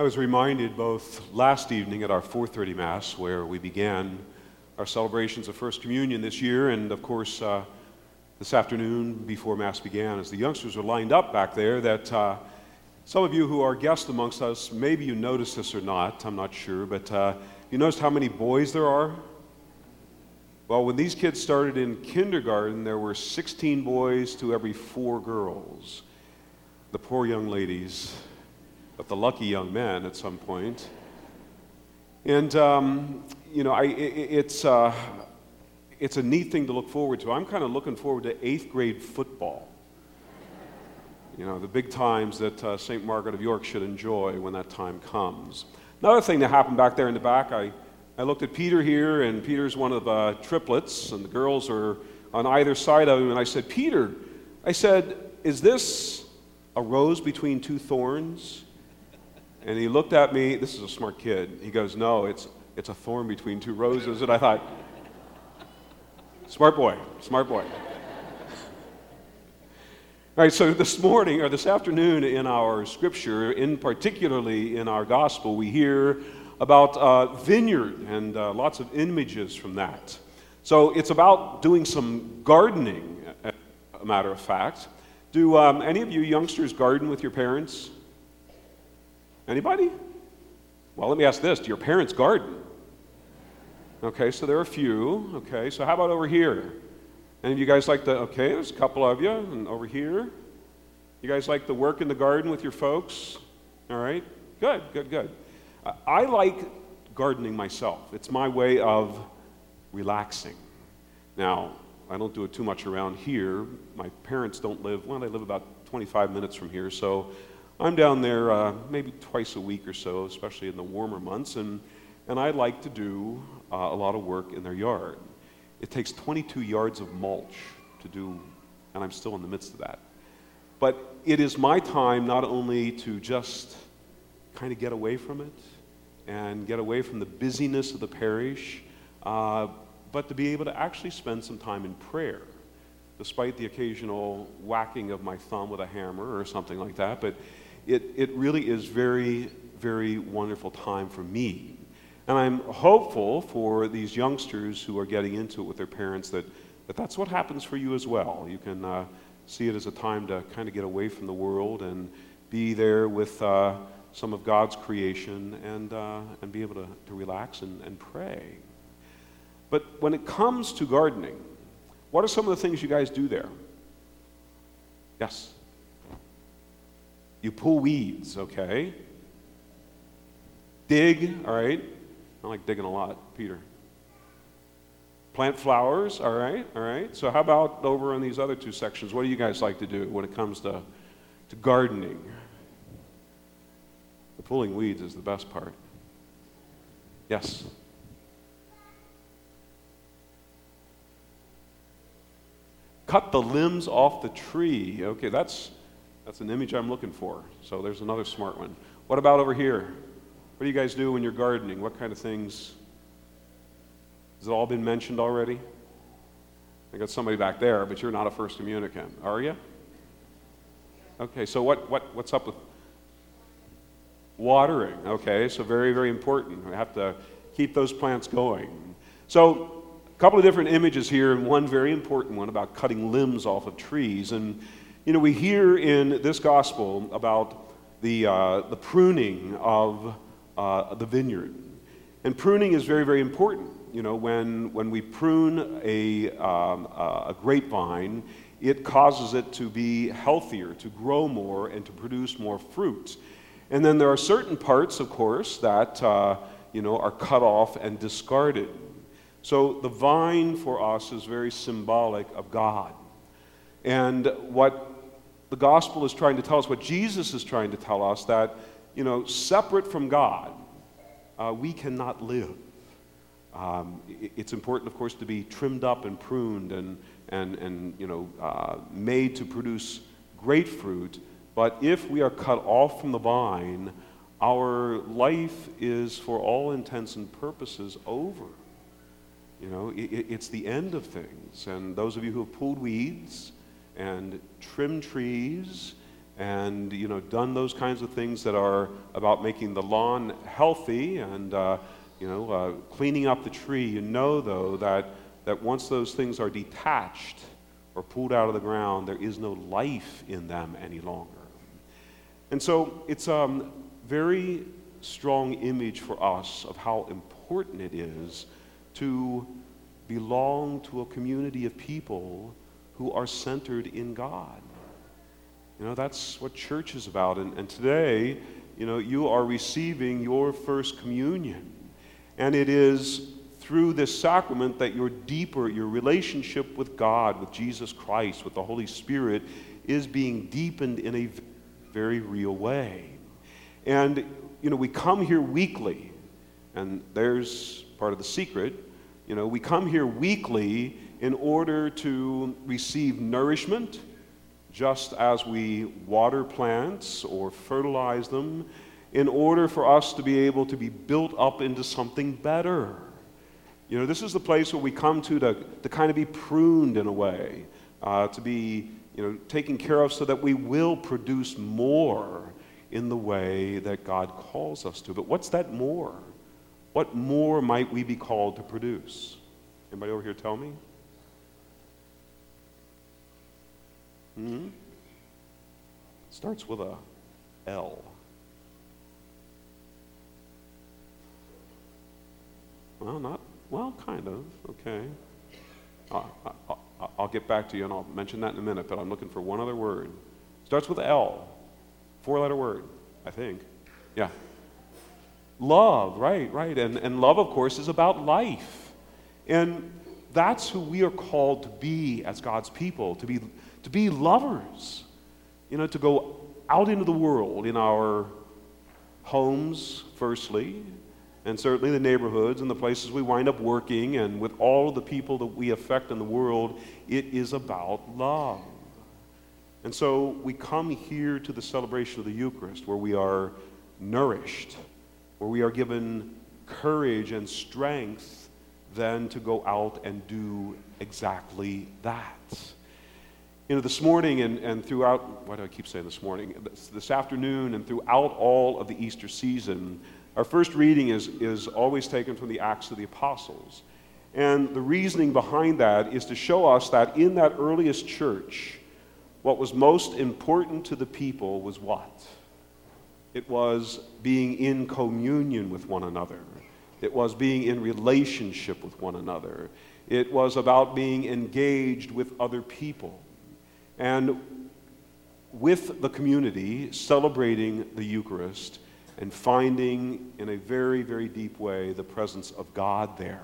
I was reminded both last evening at our 4:30 mass, where we began our celebrations of First Communion this year, and of course uh, this afternoon before mass began, as the youngsters were lined up back there, that uh, some of you who are guests amongst us, maybe you noticed this or not, I'm not sure, but uh, you noticed how many boys there are? Well, when these kids started in kindergarten, there were 16 boys to every four girls. The poor young ladies but the lucky young man at some point. And, um, you know, I, it, it's, uh, it's a neat thing to look forward to. I'm kind of looking forward to eighth grade football. You know, the big times that uh, St. Margaret of York should enjoy when that time comes. Another thing that happened back there in the back, I, I looked at Peter here, and Peter's one of the triplets, and the girls are on either side of him. And I said, Peter, I said, is this a rose between two thorns? And he looked at me. This is a smart kid. He goes, No, it's, it's a thorn between two roses. And I thought, Smart boy, smart boy. All right, so this morning or this afternoon in our scripture, in particularly in our gospel, we hear about uh, vineyard and uh, lots of images from that. So it's about doing some gardening, a matter of fact. Do um, any of you youngsters garden with your parents? Anybody? Well, let me ask this Do your parents garden? Okay, so there are a few. Okay, so how about over here? Any of you guys like the, okay, there's a couple of you, and over here? You guys like the work in the garden with your folks? All right, good, good, good. I like gardening myself, it's my way of relaxing. Now, I don't do it too much around here. My parents don't live, well, they live about 25 minutes from here, so I'm down there uh, maybe twice a week or so, especially in the warmer months, and, and I like to do uh, a lot of work in their yard. It takes 22 yards of mulch to do, and I'm still in the midst of that. But it is my time not only to just kind of get away from it and get away from the busyness of the parish, uh, but to be able to actually spend some time in prayer, despite the occasional whacking of my thumb with a hammer or something like that. But it, it really is very, very wonderful time for me. And I'm hopeful for these youngsters who are getting into it with their parents that, that that's what happens for you as well. You can uh, see it as a time to kind of get away from the world and be there with uh, some of God's creation and, uh, and be able to, to relax and, and pray. But when it comes to gardening, what are some of the things you guys do there? Yes? You pull weeds, okay? Dig, all right? I like digging a lot, Peter. Plant flowers, all right, all right. So, how about over in these other two sections? What do you guys like to do when it comes to, to gardening? The pulling weeds is the best part. Yes? Cut the limbs off the tree. Okay, that's that's an image I'm looking for. So there's another smart one. What about over here? What do you guys do when you're gardening? What kind of things? Has it all been mentioned already? I got somebody back there, but you're not a first communicant, are you? Okay, so what, what, what's up with watering? Okay, so very, very important. We have to keep those plants going. So, a couple of different images here, and one very important one about cutting limbs off of trees. And you know, we hear in this gospel about the, uh, the pruning of uh, the vineyard. And pruning is very, very important. You know, when, when we prune a, um, a grapevine, it causes it to be healthier, to grow more, and to produce more fruit. And then there are certain parts, of course, that uh, you know, are cut off and discarded. So the vine for us is very symbolic of God. And what the gospel is trying to tell us, what Jesus is trying to tell us, that, you know, separate from God, uh, we cannot live. Um, it's important, of course, to be trimmed up and pruned and, and, and you know, uh, made to produce great fruit. But if we are cut off from the vine, our life is, for all intents and purposes, over. You know, it, it's the end of things. And those of you who have pulled weeds, and trim trees and you know done those kinds of things that are about making the lawn healthy and uh, you know uh, cleaning up the tree, you know though that that once those things are detached or pulled out of the ground, there is no life in them any longer. And so it's a um, very strong image for us of how important it is to belong to a community of people who are centered in God. You know, that's what church is about. And, and today, you know, you are receiving your first communion. And it is through this sacrament that your deeper, your relationship with God, with Jesus Christ, with the Holy Spirit, is being deepened in a very real way. And, you know, we come here weekly, and there's part of the secret. You know, we come here weekly in order to receive nourishment, just as we water plants or fertilize them, in order for us to be able to be built up into something better. You know, this is the place where we come to to, to kind of be pruned in a way, uh, to be you know, taken care of so that we will produce more in the way that God calls us to. But what's that more? What more might we be called to produce? Anybody over here tell me? Hmm? Starts with a L. Well, not, well, kind of, okay. Uh, uh, I'll get back to you and I'll mention that in a minute, but I'm looking for one other word. Starts with L. Four letter word, I think. Yeah. Love, right, right. And, and love, of course, is about life. And that's who we are called to be as God's people, to be, to be lovers. You know, to go out into the world in our homes, firstly, and certainly the neighborhoods and the places we wind up working, and with all the people that we affect in the world, it is about love. And so we come here to the celebration of the Eucharist where we are nourished, where we are given courage and strength then to go out and do exactly that. You know, this morning and, and throughout, why do I keep saying this morning? This, this afternoon and throughout all of the Easter season, our first reading is, is always taken from the Acts of the Apostles. And the reasoning behind that is to show us that in that earliest church, what was most important to the people was what? It was being in communion with one another. It was being in relationship with one another. It was about being engaged with other people. And with the community, celebrating the Eucharist, and finding in a very, very deep way the presence of God there.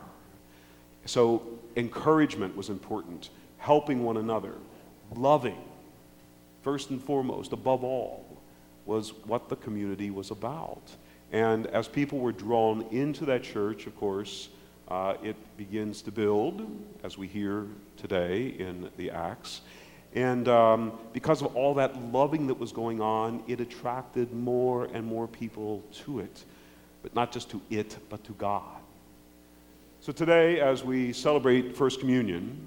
So, encouragement was important, helping one another, loving, first and foremost, above all, was what the community was about. And as people were drawn into that church, of course, uh, it begins to build, as we hear today in the Acts. And um, because of all that loving that was going on, it attracted more and more people to it. But not just to it, but to God. So today, as we celebrate First Communion,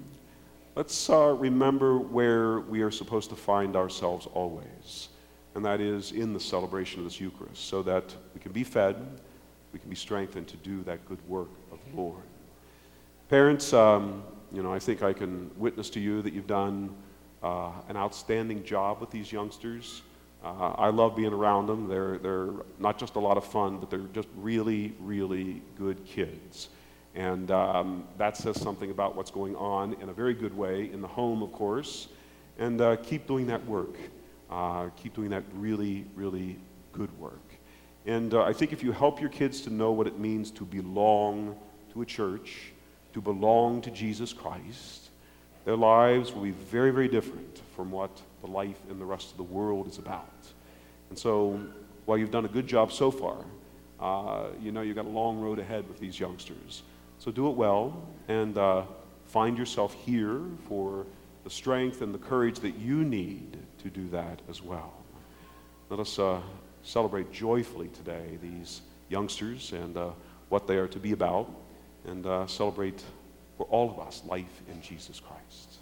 let's uh, remember where we are supposed to find ourselves always. And that is in the celebration of this Eucharist, so that we can be fed, we can be strengthened to do that good work of the Lord. Parents, um, you know, I think I can witness to you that you've done uh, an outstanding job with these youngsters. Uh, I love being around them. They're, they're not just a lot of fun, but they're just really, really good kids. And um, that says something about what's going on in a very good way in the home, of course. And uh, keep doing that work. Uh, keep doing that really, really good work. And uh, I think if you help your kids to know what it means to belong to a church, to belong to Jesus Christ, their lives will be very, very different from what the life in the rest of the world is about. And so, while you've done a good job so far, uh, you know you've got a long road ahead with these youngsters. So do it well and uh, find yourself here for the strength and the courage that you need to do that as well. Let us uh, celebrate joyfully today these youngsters and uh, what they are to be about and uh, celebrate for all of us life in Jesus Christ.